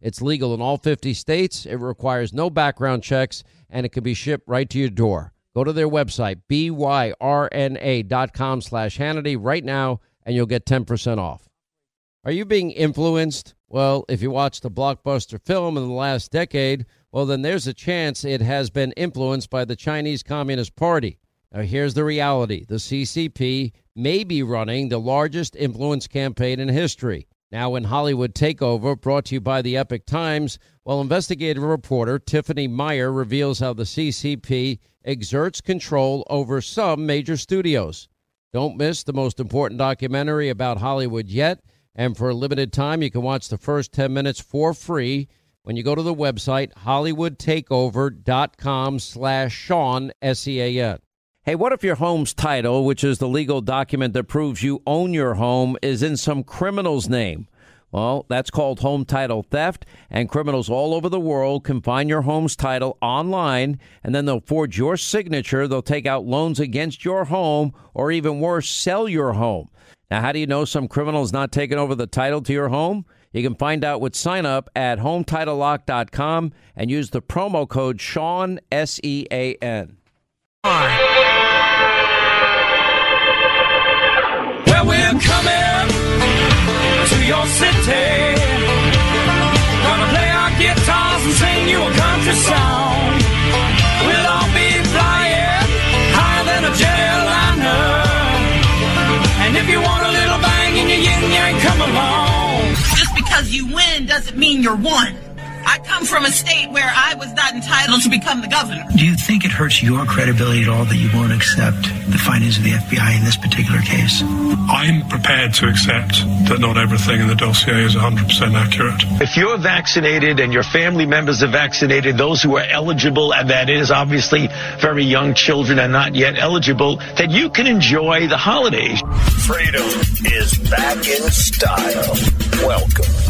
It's legal in all 50 states. It requires no background checks and it can be shipped right to your door. Go to their website, byrna.com slash Hannity right now, and you'll get 10% off. Are you being influenced? Well, if you watched a blockbuster film in the last decade, well, then there's a chance it has been influenced by the Chinese Communist Party. Now, here's the reality the CCP may be running the largest influence campaign in history. Now, in Hollywood Takeover, brought to you by the Epoch Times, well, investigative reporter Tiffany Meier reveals how the CCP exerts control over some major studios. Don't miss the most important documentary about Hollywood yet. And for a limited time, you can watch the first 10 minutes for free when you go to the website hollywoodtakeover.com slash Sean, S-E-A-N. Hey, what if your home's title, which is the legal document that proves you own your home, is in some criminal's name? Well, that's called home title theft, and criminals all over the world can find your home's title online, and then they'll forge your signature. They'll take out loans against your home, or even worse, sell your home. Now, how do you know some criminal is not taking over the title to your home? You can find out with sign up at HometitleLock.com and use the promo code Sean, S E A N. your city. Gonna play our guitars and sing you a country song. We'll all be flying higher than a jetliner. And if you want a little bang in your yin yang, come along. Just because you win doesn't mean you're won. I come from a state where I was not entitled to become the governor. Do you think it hurts your credibility at all that you won't accept the findings of the FBI in this particular case? I'm prepared to accept that not everything in the dossier is 100% accurate. If you're vaccinated and your family members are vaccinated, those who are eligible, and that is obviously very young children and not yet eligible, that you can enjoy the holidays. Freedom is back in style. Welcome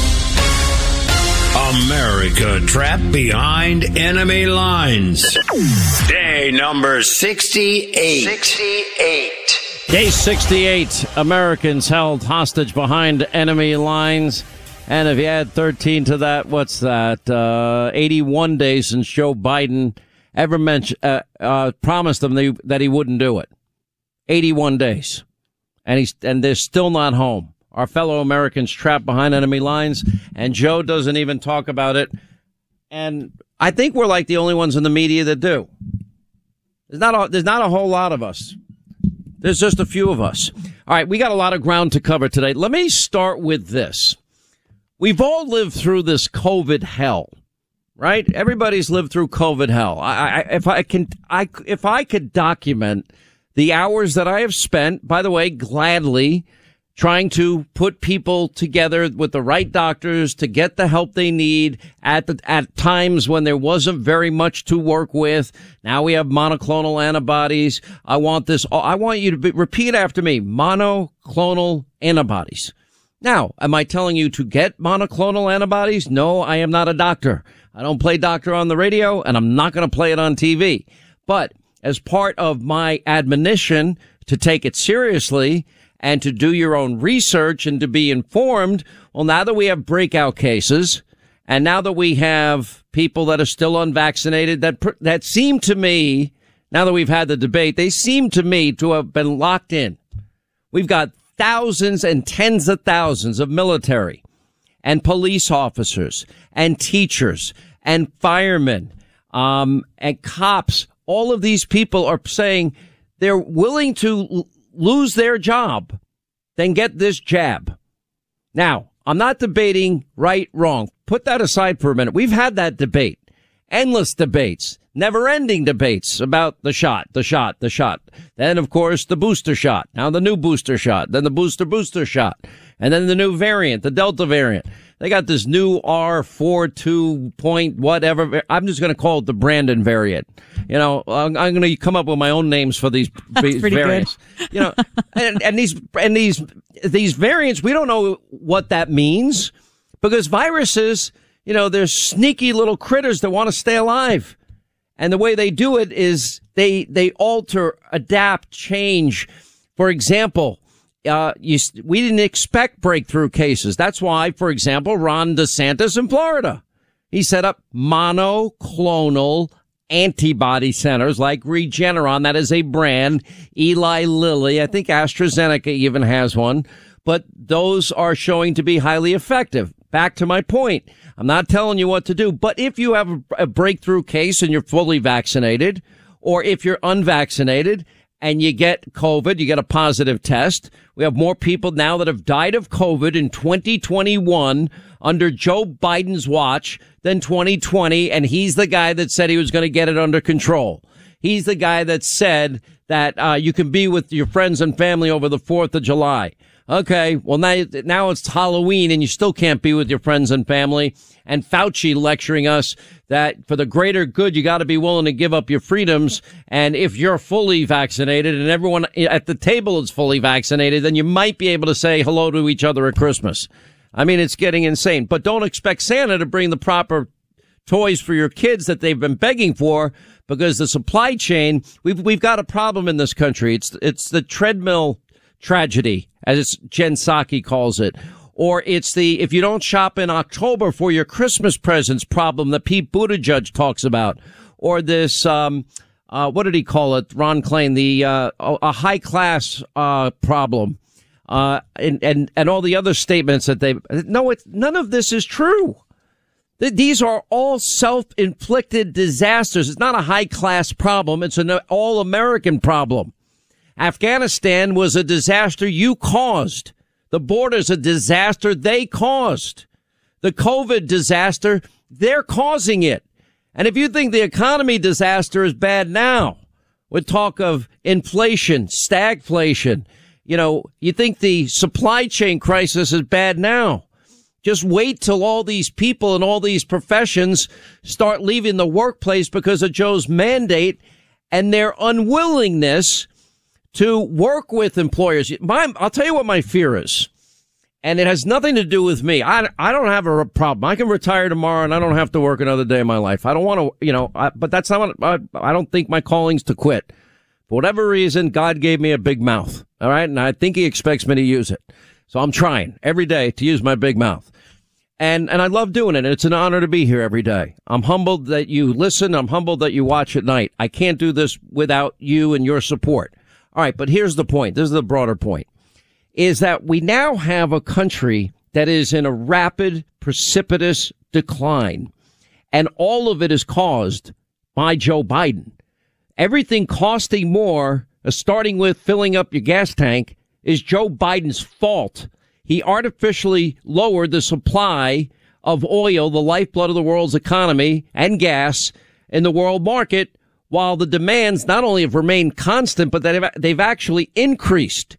America trapped behind enemy lines. Day number 68. 68. Day 68, Americans held hostage behind enemy lines. And if you add 13 to that, what's that? Uh, 81 days since Joe Biden ever mentioned, uh, uh, promised them they, that he wouldn't do it. 81 days. And he's, and they're still not home. Our fellow Americans trapped behind enemy lines. And Joe doesn't even talk about it. And I think we're like the only ones in the media that do. There's not a, there's not a whole lot of us. There's just a few of us. All right, we got a lot of ground to cover today. Let me start with this. We've all lived through this COVID hell, right? Everybody's lived through COVID hell. I, I, if I can, I, if I could document the hours that I have spent, by the way, gladly trying to put people together with the right doctors to get the help they need at the, at times when there wasn't very much to work with. Now we have monoclonal antibodies. I want this. I want you to be, repeat after me. Monoclonal antibodies. Now, am I telling you to get monoclonal antibodies? No, I am not a doctor. I don't play doctor on the radio and I'm not going to play it on TV. But as part of my admonition to take it seriously and to do your own research and to be informed, well, now that we have breakout cases and now that we have people that are still unvaccinated that, that seem to me, now that we've had the debate, they seem to me to have been locked in. We've got thousands and tens of thousands of military and police officers and teachers and firemen, um, and cops. All of these people are saying they're willing to lose their job than get this jab. Now, I'm not debating right, wrong. Put that aside for a minute. We've had that debate, endless debates, never ending debates about the shot, the shot, the shot. Then, of course, the booster shot. Now the new booster shot, then the booster booster shot, and then the new variant, the Delta variant. They got this new R42 point whatever. I'm just going to call it the Brandon variant. You know, I'm, I'm going to come up with my own names for these, these variants. You know, and, and these, and these, these variants, we don't know what that means because viruses, you know, they're sneaky little critters that want to stay alive. And the way they do it is they, they alter, adapt, change. For example, uh, you, we didn't expect breakthrough cases. That's why, for example, Ron DeSantis in Florida, he set up monoclonal antibody centers like Regeneron. That is a brand. Eli Lilly. I think AstraZeneca even has one, but those are showing to be highly effective. Back to my point. I'm not telling you what to do, but if you have a, a breakthrough case and you're fully vaccinated, or if you're unvaccinated and you get COVID, you get a positive test. We have more people now that have died of COVID in 2021 under Joe Biden's watch than 2020. And he's the guy that said he was going to get it under control. He's the guy that said that uh, you can be with your friends and family over the 4th of July. Okay, well now now it's Halloween and you still can't be with your friends and family. And Fauci lecturing us that for the greater good you got to be willing to give up your freedoms. And if you're fully vaccinated and everyone at the table is fully vaccinated, then you might be able to say hello to each other at Christmas. I mean, it's getting insane. But don't expect Santa to bring the proper toys for your kids that they've been begging for because the supply chain we've we've got a problem in this country. It's it's the treadmill tragedy, as Jen Psaki calls it. Or it's the, if you don't shop in October for your Christmas presents problem that Pete Buttigieg talks about. Or this, um, uh, what did he call it? Ron Klain, the, uh, a high class, uh, problem. Uh, and, and, and all the other statements that they, no, it's, none of this is true. These are all self-inflicted disasters. It's not a high class problem. It's an all American problem. Afghanistan was a disaster you caused. The border's a disaster they caused. The COVID disaster, they're causing it. And if you think the economy disaster is bad now, with talk of inflation, stagflation, you know, you think the supply chain crisis is bad now. Just wait till all these people and all these professions start leaving the workplace because of Joe's mandate and their unwillingness to work with employers. My, I'll tell you what my fear is. And it has nothing to do with me. I, I don't have a problem. I can retire tomorrow and I don't have to work another day of my life. I don't want to, you know, I, but that's not what, I, I don't think my calling's to quit. For whatever reason, God gave me a big mouth. All right. And I think he expects me to use it. So I'm trying every day to use my big mouth. And, and I love doing it. And it's an honor to be here every day. I'm humbled that you listen. I'm humbled that you watch at night. I can't do this without you and your support. All right. But here's the point. This is the broader point is that we now have a country that is in a rapid, precipitous decline. And all of it is caused by Joe Biden. Everything costing more, uh, starting with filling up your gas tank, is Joe Biden's fault. He artificially lowered the supply of oil, the lifeblood of the world's economy, and gas in the world market, while the demands not only have remained constant, but that they've actually increased.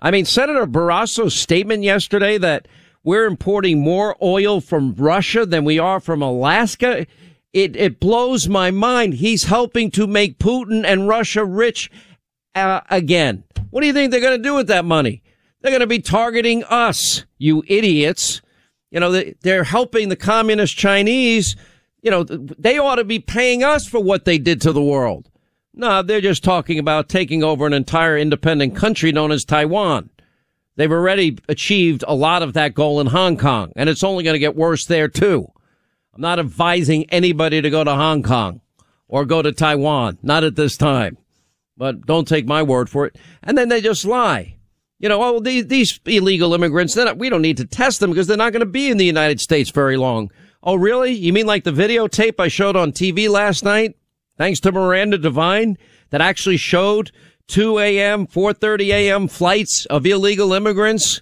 I mean, Senator Barrasso's statement yesterday that we're importing more oil from Russia than we are from Alaska. It, it blows my mind. He's helping to make Putin and Russia rich uh, again. What do you think they're going to do with that money? They're going to be targeting us, you idiots. You know, they're helping the communist Chinese. You know, they ought to be paying us for what they did to the world. No, they're just talking about taking over an entire independent country known as Taiwan. They've already achieved a lot of that goal in Hong Kong, and it's only going to get worse there too. I'm not advising anybody to go to Hong Kong or go to Taiwan, not at this time. But don't take my word for it. And then they just lie. You know, oh, these, these illegal immigrants, not, we don't need to test them because they're not going to be in the United States very long. Oh, really? You mean like the videotape I showed on TV last night? thanks to Miranda Devine, that actually showed 2 a.m., 4.30 a.m. flights of illegal immigrants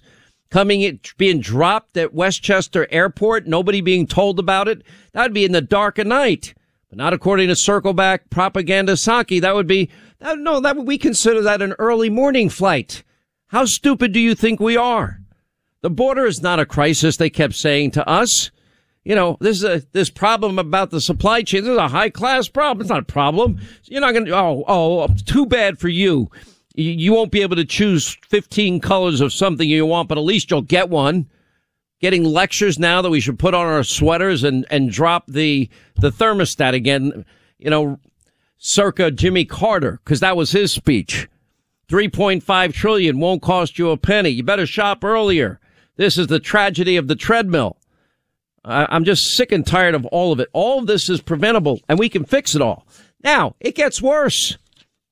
coming in, being dropped at Westchester Airport, nobody being told about it. That would be in the dark of night. But not according to Circleback Propaganda Psaki. That would be, that, no, that we consider that an early morning flight. How stupid do you think we are? The border is not a crisis, they kept saying to us. You know, this is a, this problem about the supply chain. This is a high class problem. It's not a problem. You're not going to, oh, oh, too bad for you. you. Won't be able to choose 15 colors of something you want, but at least you'll get one. Getting lectures now that we should put on our sweaters and, and drop the, the thermostat again, you know, circa Jimmy Carter, because that was his speech. 3.5 trillion won't cost you a penny. You better shop earlier. This is the tragedy of the treadmill. I'm just sick and tired of all of it. All of this is preventable and we can fix it all. Now, it gets worse.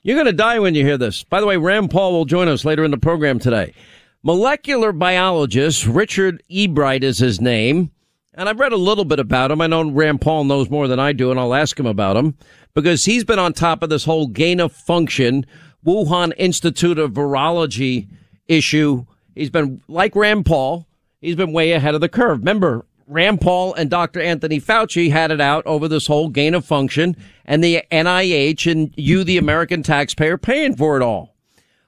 You're going to die when you hear this. By the way, Rand Paul will join us later in the program today. Molecular biologist Richard Ebright is his name. And I've read a little bit about him. I know Rand Paul knows more than I do, and I'll ask him about him because he's been on top of this whole gain of function Wuhan Institute of Virology issue. He's been like Rand Paul. He's been way ahead of the curve. Remember, Rand Paul and Dr. Anthony Fauci had it out over this whole gain of function and the NIH and you, the American taxpayer, paying for it all.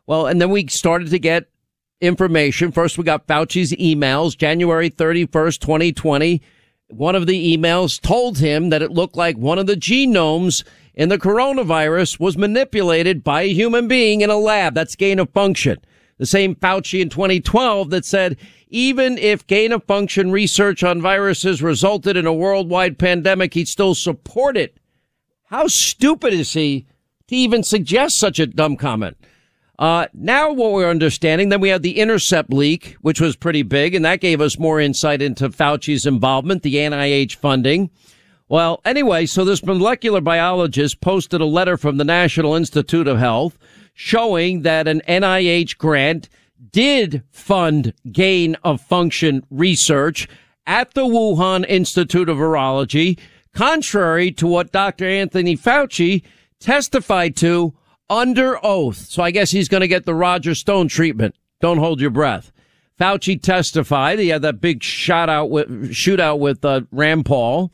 Well, and then we started to get information. First, we got Fauci's emails, January 31st, 2020. One of the emails told him that it looked like one of the genomes in the coronavirus was manipulated by a human being in a lab. That's gain of function. The same Fauci in 2012 that said even if gain of function research on viruses resulted in a worldwide pandemic, he'd still support it. How stupid is he to even suggest such a dumb comment? Uh, now what we're understanding, then we have the intercept leak, which was pretty big, and that gave us more insight into Fauci's involvement, the NIH funding. Well, anyway, so this molecular biologist posted a letter from the National Institute of Health showing that an NIH grant did fund gain of function research at the Wuhan Institute of Virology, contrary to what Dr. Anthony Fauci testified to under oath. So I guess he's going to get the Roger Stone treatment. Don't hold your breath. Fauci testified. He had that big shot out with, shootout with uh, Rand Paul,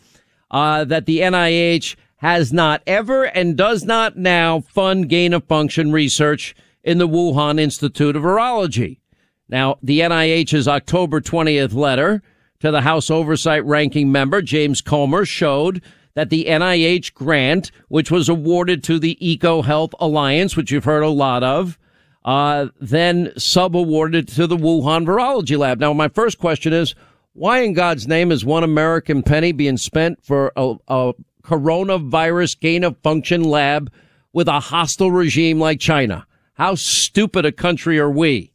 uh, that the NIH has not ever and does not now fund gain of function research in the Wuhan Institute of Virology. Now, the NIH's October 20th letter to the House Oversight Ranking member, James Comer, showed that the NIH grant, which was awarded to the EcoHealth Alliance, which you've heard a lot of, uh, then sub-awarded to the Wuhan Virology Lab. Now, my first question is, why in God's name is one American penny being spent for a, a coronavirus gain of function lab with a hostile regime like China? How stupid a country are we?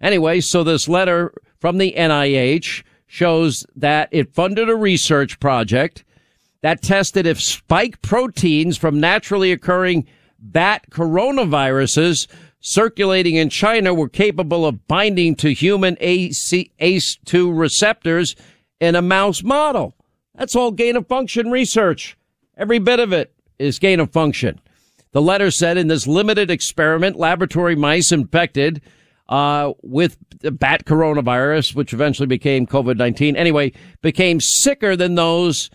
Anyway, so this letter from the NIH shows that it funded a research project that tested if spike proteins from naturally occurring bat coronaviruses circulating in China were capable of binding to human ACE2 receptors in a mouse model. That's all gain of function research. Every bit of it is gain of function. The letter said in this limited experiment, laboratory mice infected uh, with bat coronavirus, which eventually became COVID 19, anyway, became sicker than those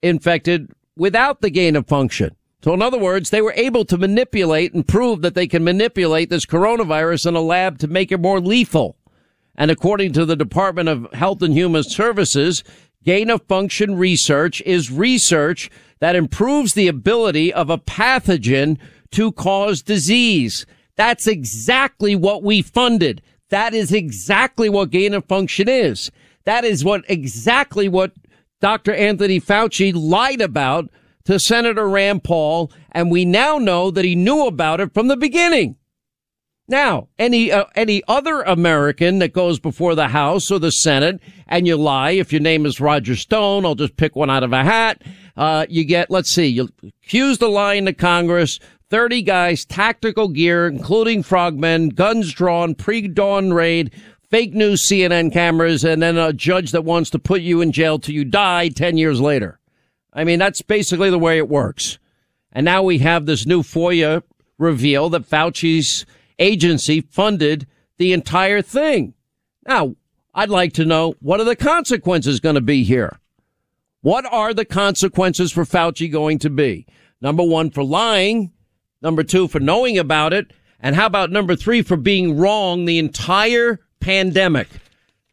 infected without the gain of function. So, in other words, they were able to manipulate and prove that they can manipulate this coronavirus in a lab to make it more lethal. And according to the Department of Health and Human Services, gain of function research is research that improves the ability of a pathogen to cause disease. That's exactly what we funded. That is exactly what gain of function is. That is what exactly what Dr. Anthony Fauci lied about to Senator Rand Paul. And we now know that he knew about it from the beginning. Now, any uh, any other American that goes before the House or the Senate and you lie, if your name is Roger Stone, I'll just pick one out of a hat. Uh, you get, let's see, you accuse the lying to Congress, 30 guys, tactical gear, including frogmen, guns drawn, pre-dawn raid, fake news CNN cameras, and then a judge that wants to put you in jail till you die 10 years later. I mean, that's basically the way it works. And now we have this new FOIA reveal that Fauci's agency funded the entire thing. Now, I'd like to know what are the consequences going to be here? What are the consequences for Fauci going to be? Number one, for lying. Number two, for knowing about it. And how about number three, for being wrong the entire pandemic?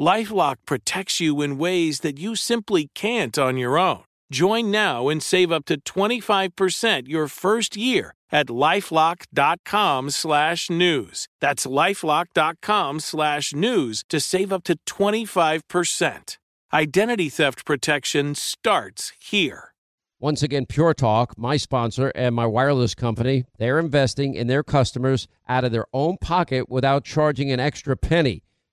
Lifelock protects you in ways that you simply can't on your own. Join now and save up to 25% your first year at lifelock.com slash news. That's lifelock.com slash news to save up to 25%. Identity theft protection starts here. Once again, Pure Talk, my sponsor and my wireless company, they're investing in their customers out of their own pocket without charging an extra penny.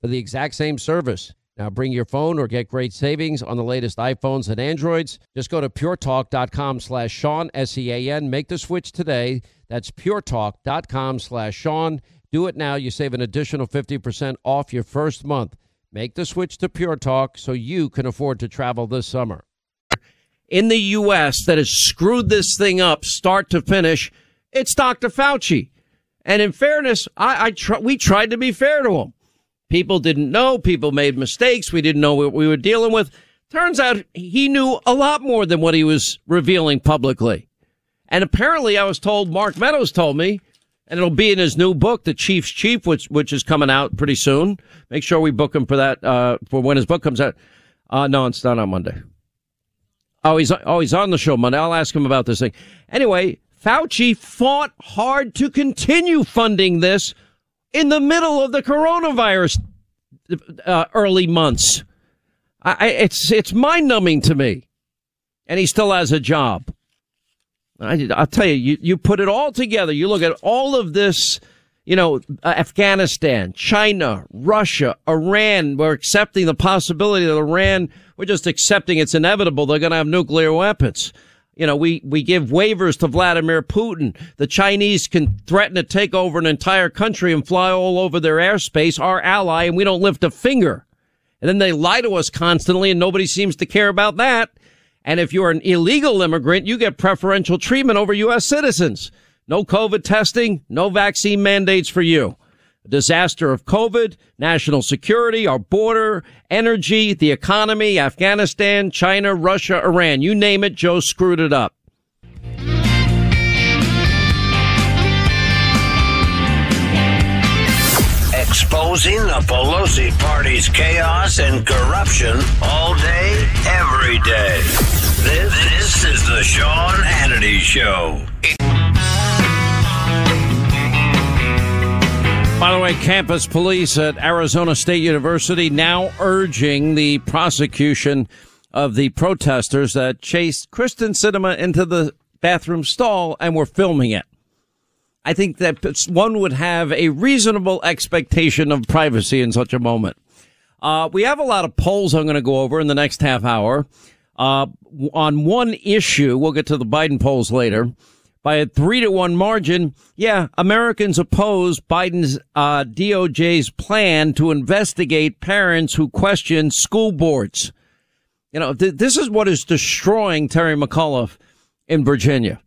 for the exact same service. Now bring your phone or get great savings on the latest iPhones and Androids. Just go to puretalk.com slash Sean, S-E-A-N. Make the switch today. That's puretalk.com slash Sean. Do it now. You save an additional 50% off your first month. Make the switch to Pure Talk so you can afford to travel this summer. In the U.S. that has screwed this thing up start to finish, it's Dr. Fauci. And in fairness, I, I tr- we tried to be fair to him. People didn't know. People made mistakes. We didn't know what we were dealing with. Turns out he knew a lot more than what he was revealing publicly. And apparently I was told, Mark Meadows told me, and it'll be in his new book, The Chief's Chief, which, which is coming out pretty soon. Make sure we book him for that, uh, for when his book comes out. Uh, no, it's not on Monday. Oh, he's, oh, he's on the show Monday. I'll ask him about this thing. Anyway, Fauci fought hard to continue funding this in the middle of the coronavirus uh, early months. I, it's it's mind numbing to me, and he still has a job. I, I'll tell you, you, you put it all together. You look at all of this, you know, Afghanistan, China, Russia, Iran. We're accepting the possibility that Iran. We're just accepting it's inevitable. They're going to have nuclear weapons. You know, we, we give waivers to Vladimir Putin. The Chinese can threaten to take over an entire country and fly all over their airspace, our ally, and we don't lift a finger. And then they lie to us constantly and nobody seems to care about that. And if you're an illegal immigrant, you get preferential treatment over U.S. citizens. No COVID testing, no vaccine mandates for you. Disaster of COVID, national security, our border, energy, the economy, Afghanistan, China, Russia, Iran. You name it, Joe screwed it up. Exposing the Pelosi party's chaos and corruption all day, every day. This, this is the Sean Hannity Show. By the way, campus police at Arizona State University now urging the prosecution of the protesters that chased Kyrsten Sinema into the bathroom stall and were filming it. I think that one would have a reasonable expectation of privacy in such a moment. Uh, we have a lot of polls I'm going to go over in the next half hour. Uh, on one issue, we'll get to the Biden polls later. By a three to one margin, yeah, Americans oppose Biden's uh, DOJ's plan to investigate parents who question school boards. You know, th- this is what is destroying Terry McAuliffe in Virginia.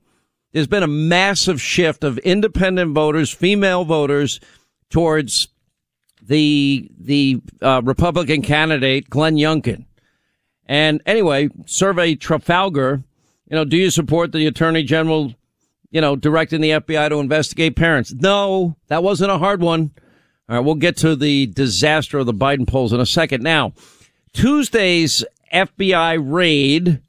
There's been a massive shift of independent voters, female voters, towards the the uh, Republican candidate Glenn Youngkin. And anyway, survey Trafalgar. You know, do you support the Attorney General? You know, directing the FBI to investigate parents? No, that wasn't a hard one. All right, we'll get to the disaster of the Biden polls in a second. Now, Tuesday's FBI raid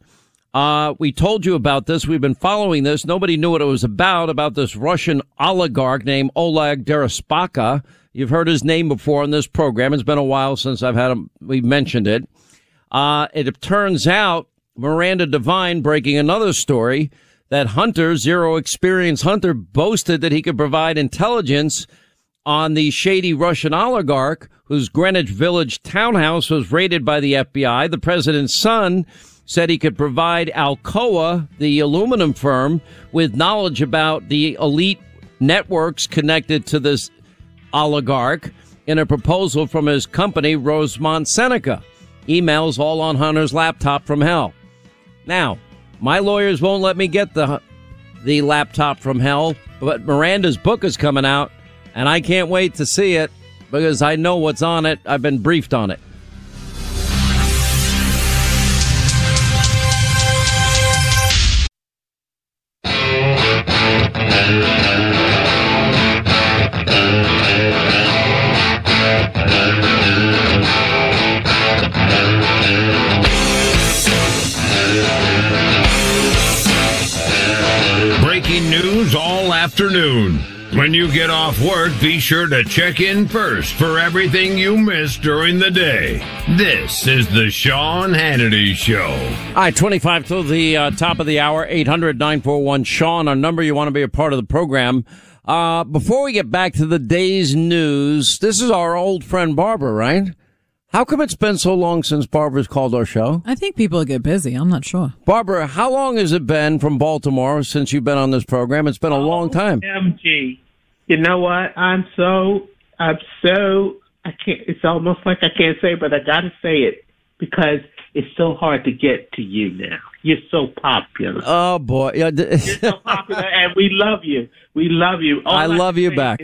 uh, we told you about this. We've been following this. Nobody knew what it was about, about this Russian oligarch named Oleg Deripaska. You've heard his name before on this program. It's been a while since I've had him. We mentioned it. Uh, it turns out Miranda Devine breaking another story that Hunter, zero experience Hunter, boasted that he could provide intelligence on the shady Russian oligarch whose Greenwich Village townhouse was raided by the FBI. The president's son said he could provide Alcoa, the aluminum firm, with knowledge about the elite networks connected to this oligarch in a proposal from his company, Rosemont Seneca. Emails all on Hunter's laptop from hell. Now, my lawyers won't let me get the the laptop from hell, but Miranda's book is coming out, and I can't wait to see it because I know what's on it. I've been briefed on it. Be sure to check in first for everything you missed during the day. This is the Sean Hannity Show. All right, 25 to the uh, top of the hour, 800 941 Sean, our number. You want to be a part of the program. Uh, before we get back to the day's news, this is our old friend Barbara, right? How come it's been so long since Barbara's called our show? I think people get busy. I'm not sure. Barbara, how long has it been from Baltimore since you've been on this program? It's been a long time. MG. You know what? I'm so, I'm so, I can't, it's almost like I can't say, it, but I gotta say it because it's so hard to get to you now. You're so popular. Oh boy. You're so popular and we love you. We love you. All I love you back.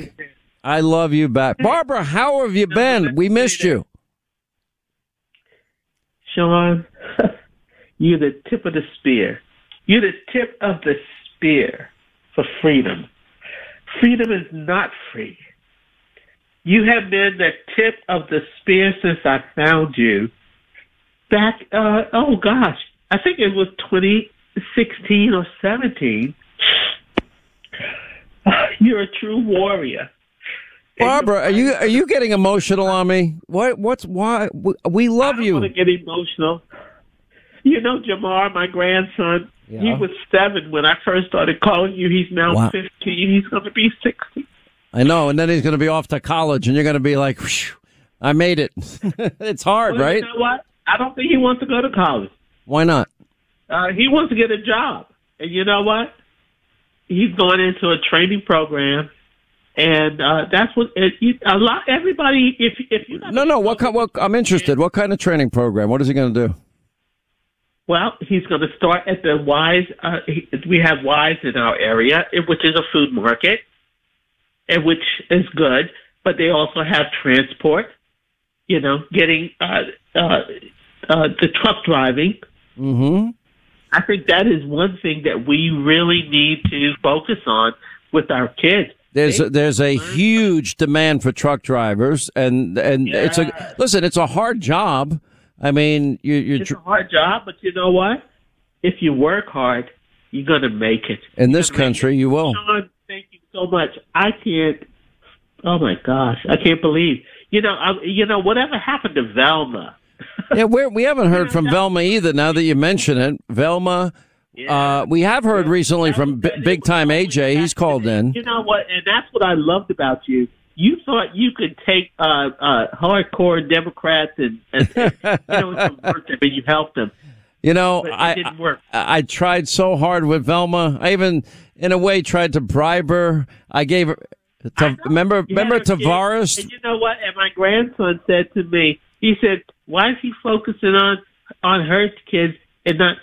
I love you back. Barbara, how have you been? We missed you. Sean, you're the tip of the spear. You're the tip of the spear for freedom. Freedom is not free. You have been the tip of the spear since I found you back, uh, oh gosh, I think it was 2016 or 17. You're a true warrior. Barbara, are you are you getting emotional on me? What what's why we- love I you. want to get emotional. You know, Jamar, my grandson, he was seven when I first started calling you. He's now Wow. 15. He's going to be 60. I know, and then he's going to be off to college, and you're going to be like, "I made it." it's hard, Well, right? You know what? I don't think he wants to go to college. Why not? Uh, he wants to get a job. And you know what? He's going into a training program. And uh, that's what it, a lot. Everybody, if if you No, no. What kind? What I'm interested. What kind of training program? What is he going to do? Well, he's going to start at the Weis. Uh, he, we have Weis in our area, which is a food market, and which is good. but they also have transport. You know, getting uh, uh, uh, the truck driving. Mm-hmm. I think that is one thing that we really need to focus on with our kids. There's a, there's a huge demand for truck drivers, and and it's a listen. It's a hard job. I mean, you, you're It's a hard job, but you know what? If you work hard, you're going to make it. in this country. You will. Sean, thank you so much. I can't. Oh my gosh, I can't believe. You know, I, you know, whatever happened to Velma? Yeah, we're, we haven't heard from Velma either. Now that you mention it, Velma. Uh, we have heard recently from B- Big Time AJ. He's called in. You know what? And that's what I loved about you. You thought you could take uh, uh, hardcore Democrats and, and, and you know some work them, and you helped them. You know, But it I, didn't work. I I tried so hard with Velma. I even, in a way, tried to bribe her. I gave her. To, remember, You remember kid, Tavares? And you know what? And my grandson said to me, he said, "Why is he focusing on on her kids and not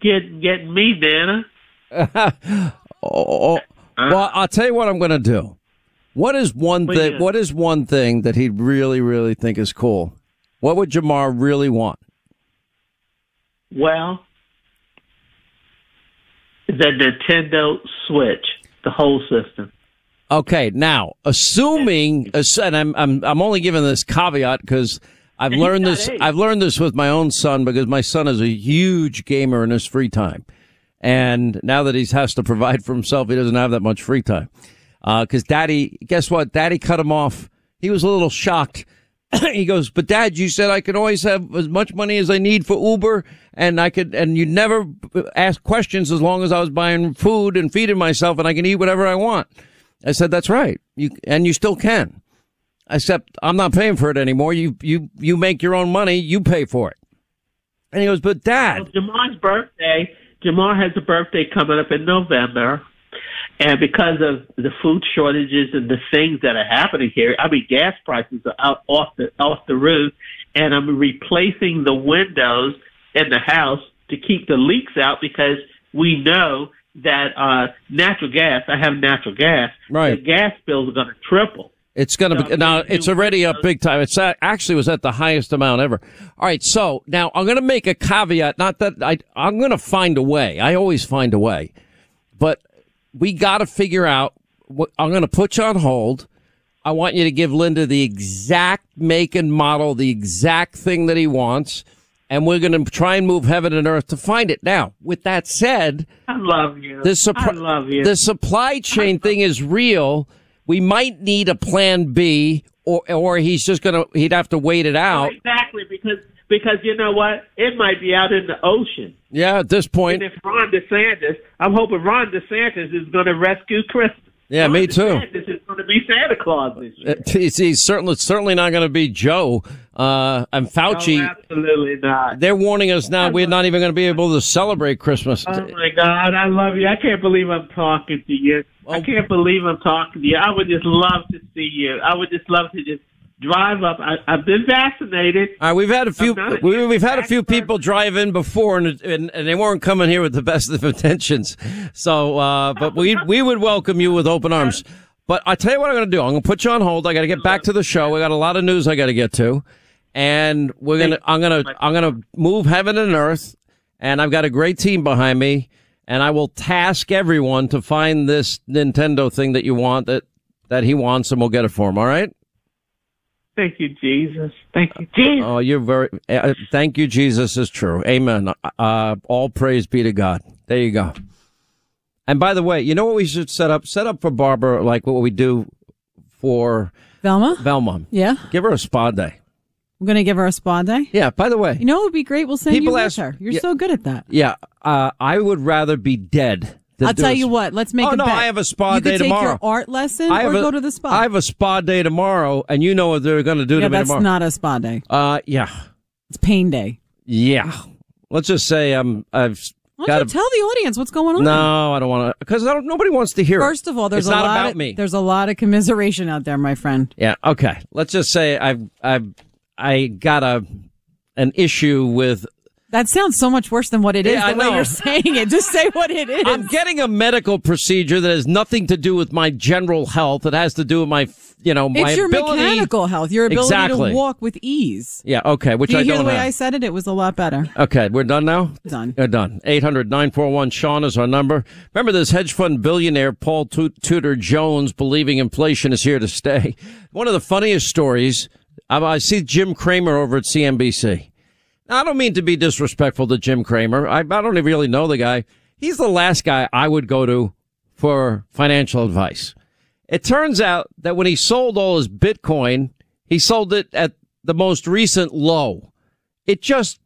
getting getting me, Nana?" Oh, oh, well, I'll tell you what I'm going to do. What is one thing? is? What is one thing that he'd really, really think is cool? What would Jamar really want? Well, the Nintendo Switch, the whole system. Okay, now assuming, and I'm I'm I'm only giving this caveat because I've And learned this. I've learned this with my own son because my son is a huge gamer in his free time, and now that he has to provide for himself, he doesn't have that much free time. Uh, because daddy, guess what? Daddy cut him off. He was a little shocked. he goes, "But dad, you said I could always have as much money as I need for Uber, and I could, and you never ask questions as long as I was buying food and feeding myself, and I can eat whatever I want." I said, "That's right. You and you still can, except I'm not paying for it anymore. You you you make your own money. You pay for it." And he goes, "But dad, Well, Jamar's birthday, Jamar has a birthday coming up in November. And because of the food shortages and the things that are happening here, I mean, gas prices are out off the off the roof, and I'm replacing the windows in the house to keep the leaks out because we know that uh, natural gas. I have natural gas. Right. The gas bills are going to triple. It's going to be now. It's already up big time. It's actually was at the highest amount ever. All right, so now I'm going to make a caveat. Not that I, I'm going to find a way. I always find a way, but we got to figure out. What, I'm going to put you on hold. I want you to give Linda the exact make and model, the exact thing that he wants, and we're going to try and move heaven and earth to find it. Now, with that said, I love you. the, I love you. the supply chain thing is real. We might need a plan B, or or he's just gonna he'd have to wait it out. Exactly because because you know what? It might be out in the ocean. Yeah, at this point. point, And if Ron DeSantis, I'm hoping Ron DeSantis is going to rescue Christmas. Yeah, me too. DeSantis is going to be Santa Claus this year. Uh, He's, he's certainly certainly not going to be Joe. Uh, and Fauci, No, absolutely not. they're warning us now. We're not even going to be able to celebrate Christmas. Oh my God, I love you. I can't believe I'm talking to you. I can't believe I'm talking to you. I would just love to see you. I would just love to just drive up. I, I've been vaccinated. All right, we've had a few. I'm not a We, we've had a few people drive in before, and, and and they weren't coming here with the best of intentions. So, uh, but we we would welcome you with open arms. But I tell you what I'm going to do. I'm going to put you on hold. I got to get back to the show. We got a lot of news I got to get to, and we're gonna. I'm gonna. I'm gonna move heaven and earth, and I've got a great team behind me, and I will task everyone to find this Nintendo thing that you want that that he wants, and we'll get it for him. All right. Thank you, Jesus. Thank you, Jesus. Oh, you're very. Uh, thank you, Jesus is true. Amen. Uh, all praise be to God. There you go. And by the way, you know what we should set up? Set up for Barbara like what we do for Velma? Velma. Yeah. Give her a spa day. I'm going to give her a spa day. Yeah. By the way, You know it would be great? We'll send People you with ask- her. You're yeah. so good at that. yeah, uh, I would rather be dead. Than I'll tell a you sp- what. Let's make it. Oh a no, bet. I have a spa day tomorrow. you day could take tomorrow. your art lesson I or a- go to the spa. I have a spa day tomorrow, and you know what they're going to do yeah, to me tomorrow. that's not a spa day. uh, yeah, It's pain day. yeah. Let's just say I'm. I've Why don't you tell the audience what's going on? No, I don't want to because nobody wants to hear. it. First of all, there's it's a not lot about of, me. There's a lot of commiseration out there, my friend. Yeah. Okay. Let's just say I've I've I got a an issue with That sounds so much worse than what it is. Yeah, I the way know. you're saying it. Just say what it is. I'm getting a medical procedure that has nothing to do with my general health. It has to do with my, you know, my it's your ability. mechanical health, your ability Exactly. to walk with ease. Yeah, okay, which Do you I hear don't the way have. I said it? It was a lot better. Okay, we're done now? Done. We're done. 800 941 Sean is our number. Remember this hedge fund billionaire, Paul Tu- Tudor Jones, believing inflation is here to stay. One of the funniest stories, I, I see Jim Cramer over at CNBC. I don't mean to be disrespectful to Jim Cramer. I, I don't even really know the guy. He's the last guy I would go to for financial advice. It turns out that when he sold all his Bitcoin, he sold it at the most recent low. It just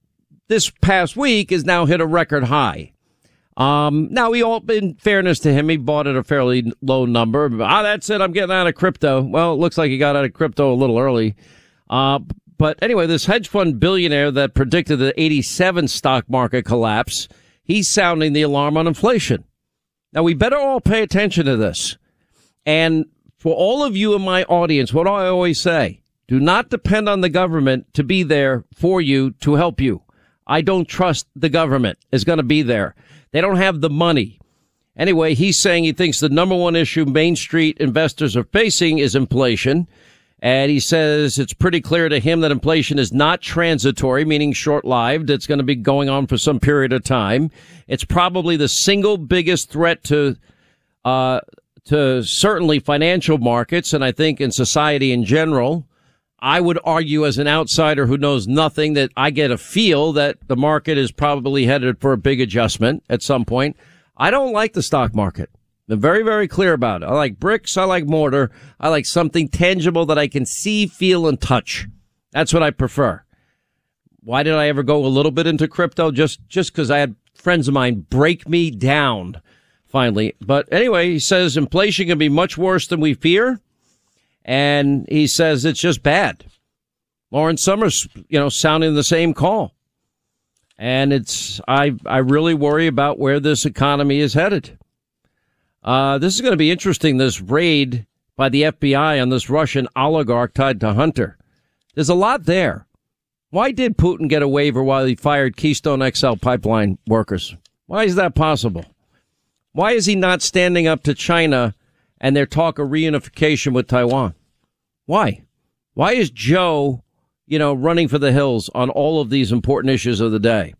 this past week has now hit a record high. Um, now he all, in fairness to him, he bought at a fairly low number. Ah, that's it. I'm getting out of crypto. Well, it looks like he got out of crypto a little early. Uh, but anyway, this hedge fund billionaire that predicted the 87 stock market collapse, he's sounding the alarm on inflation. Now we better all pay attention to this. And for all of you in my audience, what do I always say? Do not depend on the government to be there for you to help you. I don't trust the government is going to be there. They don't have the money. Anyway, he's saying he thinks the number one issue Main Street investors are facing is inflation. And he says it's pretty clear to him that inflation is not transitory, meaning short lived. It's going to be going on for some period of time. It's probably the single biggest threat to, uh, to certainly financial markets. And I think in society in general, I would argue as an outsider who knows nothing that I get a feel that the market is probably headed for a big adjustment at some point. I don't like the stock market. I'm very, very clear about it. I like bricks. I like mortar. I like something tangible that I can see, feel, and touch. That's what I prefer. Why did I ever go a little bit into crypto? Just, just cause I had friends of mine break me down finally. But anyway, he says inflation can be much worse than we fear. And he says it's just bad. Lawrence Summers, you know, sounding the same call. And it's, I, I really worry about where this economy is headed. Uh, this is going to be interesting. This raid by the FBI on this Russian oligarch tied to Hunter. There's a lot there. Why did Putin get a waiver while he fired Keystone XL pipeline workers? Why is that possible? Why is he not standing up to China and their talk of reunification with Taiwan? Why? Why is Joe, you know, running for the hills on all of these important issues of the day?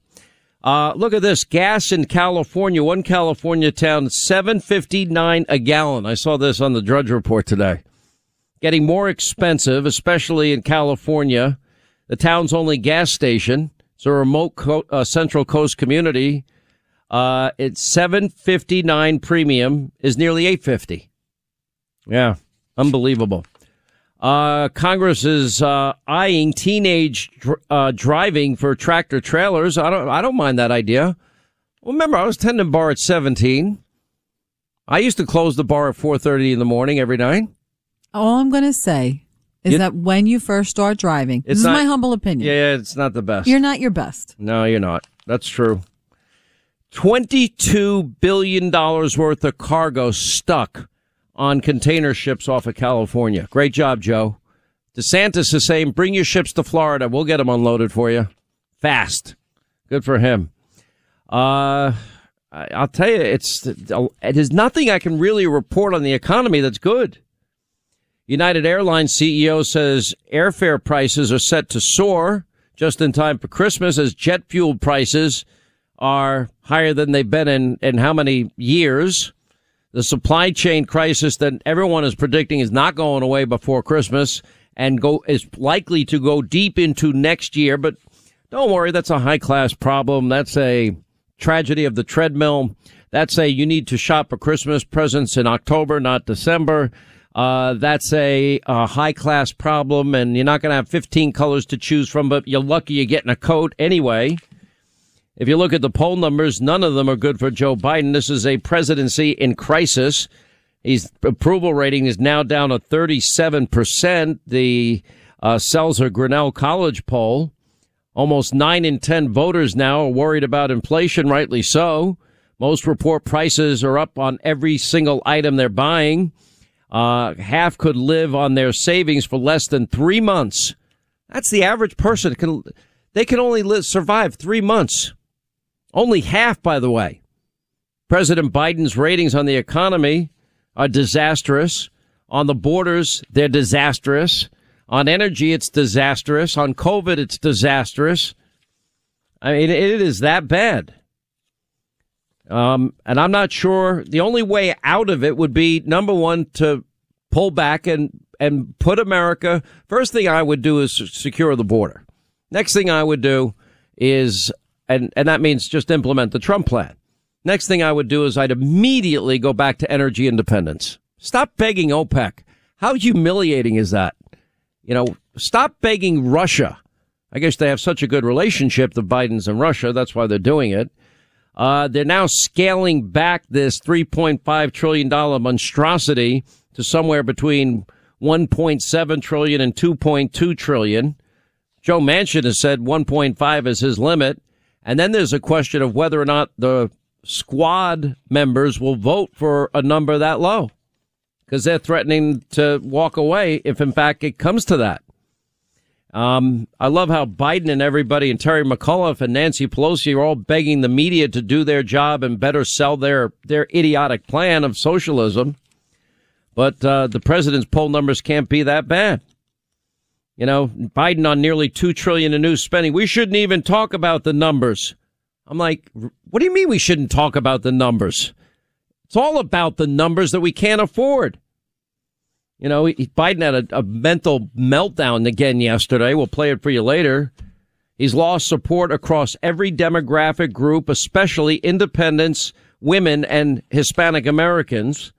Uh, look at this. Gas in California, one California town, 759 a gallon. I saw this on the Drudge Report today. Getting more expensive, especially in California. The town's only gas station. It's a remote co- uh, Central Coast community. Uh, it's 759 premium is nearly 850. Yeah. Unbelievable. Uh, Congress is uh, eyeing teenage dr- uh, driving for tractor trailers. I don't. I don't mind that idea. Well, remember, I was tending bar at seventeen. I used to close the bar at four thirty in the morning every night. All I'm going to say is You- that when you first start driving, this It's is my humble opinion. Yeah, it's not the best. You're not your best. No, you're not. That's true. Twenty-two billion dollars worth of cargo stuck on container ships off of California. Great job, Joe. DeSantis is saying, "Bring your ships to Florida. We'll get them unloaded for you, fast." Good for him. Uh, I'll tell you, it's there's nothing I can really report on the economy that's good. United Airlines CEO says airfare prices are set to soar just in time for Christmas as jet fuel prices are higher than they've been in, in how many years. The supply chain crisis that everyone is predicting is not going away before Christmas and go is likely to go deep into next year. But don't worry, that's a high class problem. That's a tragedy of the treadmill. That's a you need to shop for Christmas presents in October, not December. Uh, that's a, a high class problem, and you're not going to have 15 colors to choose from, but you're lucky you're getting a coat anyway. If you look at the poll numbers, none of them are good for Joe Biden. This is a presidency in crisis. His approval rating is now down to 37%. The uh, Selzer Grinnell College poll, almost 9 in 10 voters now are worried about inflation, rightly so. Most report prices are up on every single item they're buying. Uh, half could live on their savings for less than three months. That's the average person. Can, they can only live, survive three months. Only half, by the way. President Biden's ratings on the economy are disastrous. On the borders, they're disastrous. On energy, it's disastrous. On COVID, it's disastrous. I mean, it is that bad. Um, and I'm not sure the only way out of it would be number one to pull back and and put America. First thing I would do is secure the border. Next thing I would do is, and and that means just implement the Trump plan. Next thing I would do is I'd immediately go back to energy independence. Stop begging OPEC. How humiliating is that? You know, stop begging Russia. I guess they have such a good relationship, the Bidens and Russia. That's why they're doing it. Uh, they're now scaling back this $3.5 trillion monstrosity to somewhere between 1.7 trillion and 2.2 trillion. Joe Manchin has said 1.5 is his limit. And then there's a question of whether or not the squad members will vote for a number that low because they're threatening to walk away if in fact it comes to that. Um, I love how Biden and everybody and Terry McAuliffe and Nancy Pelosi are all begging the media to do their job and better sell their, their idiotic plan of socialism. But, uh, the president's poll numbers can't be that bad. You know, Biden on nearly two trillion in new spending. We shouldn't even talk about the numbers. I'm like, what do you mean we shouldn't talk about the numbers? It's all about the numbers that we can't afford. You know, Biden had a, a, mental meltdown again yesterday. We'll play it for you later. He's lost support across every demographic group, especially independents, women, and Hispanic Americans.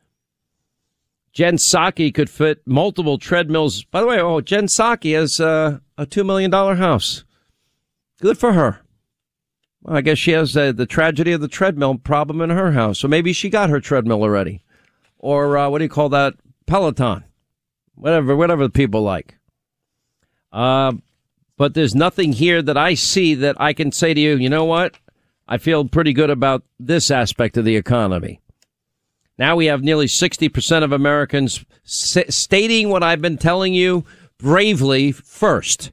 Jen Psaki could fit multiple treadmills. By the way, oh, Jen Psaki has uh, a $2 million house. Good for her. Well, I guess she has uh, the tragedy of the treadmill problem in her house. So maybe she got her treadmill already. Or uh, what do you call that? Peloton whatever, whatever the people like. Uh, but there's nothing here that I see that I can say to you, you know what? I feel pretty good about this aspect of the economy. Now we have nearly 60% of Americans s- stating what I've been telling you bravely first.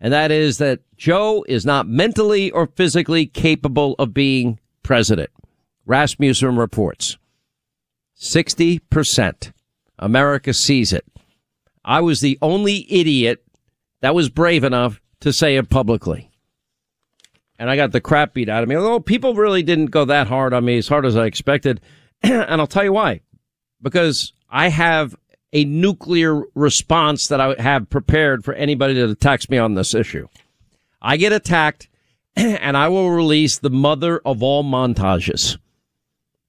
And that is that Joe is not mentally or physically capable of being president. Rasmussen reports 60%. America sees it. I was the only idiot that was brave enough to say it publicly. And I got the crap beat out of me. Although people really didn't go that hard on me as hard as I expected. and I'll tell you why. Because I have a nuclear response that I have prepared for anybody that attacks me on this issue. I get attacked and I will release the mother of all montages.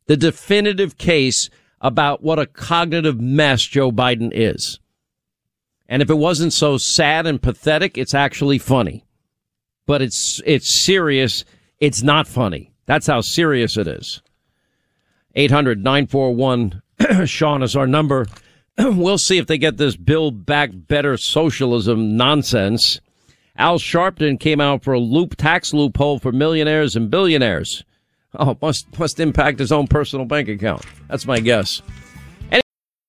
The definitive case about what a cognitive mess Joe Biden is. And if it wasn't so sad and pathetic, it's actually funny. But it's, it's serious. It's not funny. That's how serious it is. 800 941 Sean is our number. we'll see if they get this Build Back Better socialism nonsense. Al Sharpton came out for a loop tax loophole for millionaires and billionaires. Oh, must must impact his own personal bank account. That's my guess.